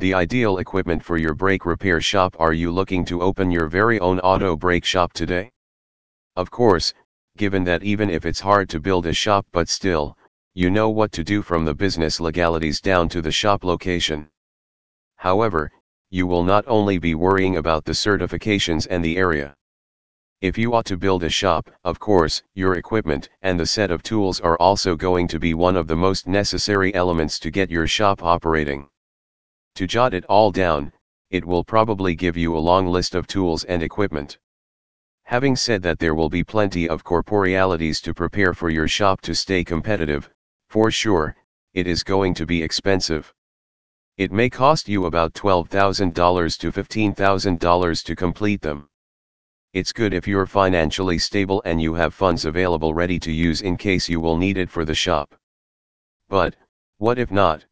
The ideal equipment for your brake repair shop Are you looking to open your very own auto brake shop today? Of course, given that even if it's hard to build a shop but still, you know what to do from the business legalities down to the shop location. However, you will not only be worrying about the certifications and the area. If you ought to build a shop, of course, your equipment and the set of tools are also going to be one of the most necessary elements to get your shop operating. To jot it all down, it will probably give you a long list of tools and equipment. Having said that there will be plenty of corporealities to prepare for your shop to stay competitive, for sure, it is going to be expensive. It may cost you about $12,000 to $15,000 to complete them. It's good if you're financially stable and you have funds available ready to use in case you will need it for the shop. But, what if not?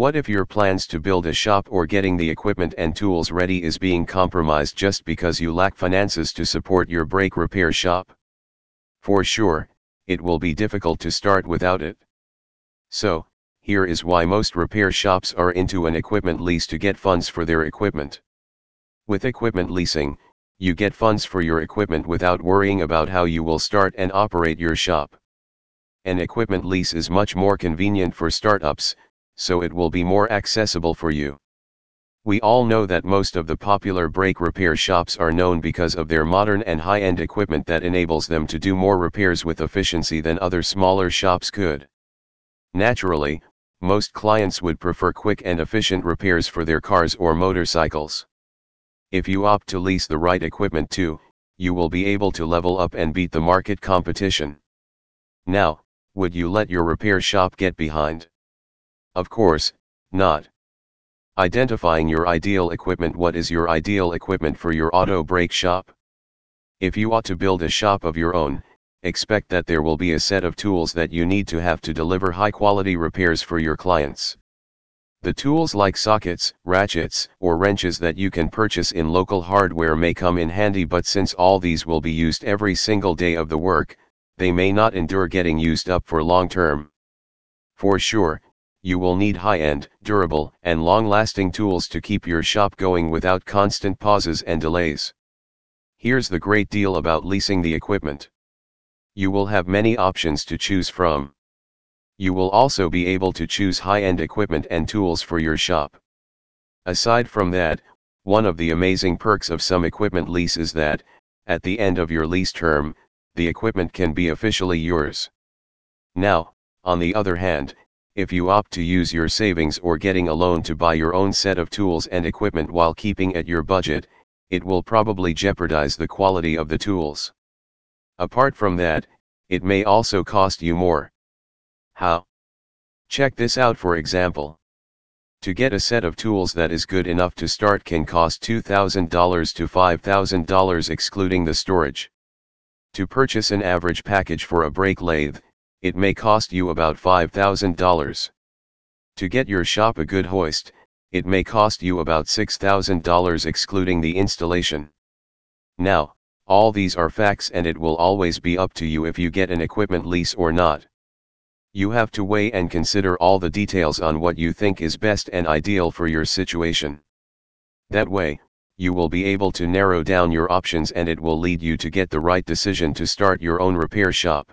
What if your plans to build a shop or getting the equipment and tools ready is being compromised just because you lack finances to support your brake repair shop? For sure, it will be difficult to start without it. So, here is why most repair shops are into an equipment lease to get funds for their equipment. With equipment leasing, you get funds for your equipment without worrying about how you will start and operate your shop. An equipment lease is much more convenient for startups, so it will be more accessible for you. We all know that most of the popular brake repair shops are known because of their modern and high-end equipment that enables them to do more repairs with efficiency than other smaller shops could. Naturally, most clients would prefer quick and efficient repairs for their cars or motorcycles. If you opt to lease the right equipment too, you will be able to level up and beat the market competition. Now, would you let your repair shop get behind? Of course, not. Identifying your ideal equipment What is your ideal equipment for your auto brake shop? If you ought to build a shop of your own, expect that there will be a set of tools that you need to have to deliver high quality repairs for your clients. The tools like sockets, ratchets, or wrenches that you can purchase in local hardware may come in handy but since all these will be used every single day of the work, they may not endure getting used up for long term. For sure, you will need high-end, durable, and long-lasting tools to keep your shop going without constant pauses and delays. Here's the great deal about leasing the equipment. You will have many options to choose from. You will also be able to choose high-end equipment and tools for your shop. Aside from that, one of the amazing perks of some equipment lease is that, at the end of your lease term, the equipment can be officially yours. Now, on the other hand, if you opt to use your savings or getting a loan to buy your own set of tools and equipment while keeping at your budget, it will probably jeopardize the quality of the tools. Apart from that, it may also cost you more. How? Check this out for example. To get a set of tools that is good enough to start can cost $2,000 to $5,000 excluding the storage. To purchase an average package for a brake lathe, it may cost you about $5,000. To get your shop a good hoist, it may cost you about $6,000 excluding the installation. Now, all these are facts and it will always be up to you if you get an equipment lease or not. You have to weigh and consider all the details on what you think is best and ideal for your situation. That way, you will be able to narrow down your options and it will lead you to get the right decision to start your own repair shop.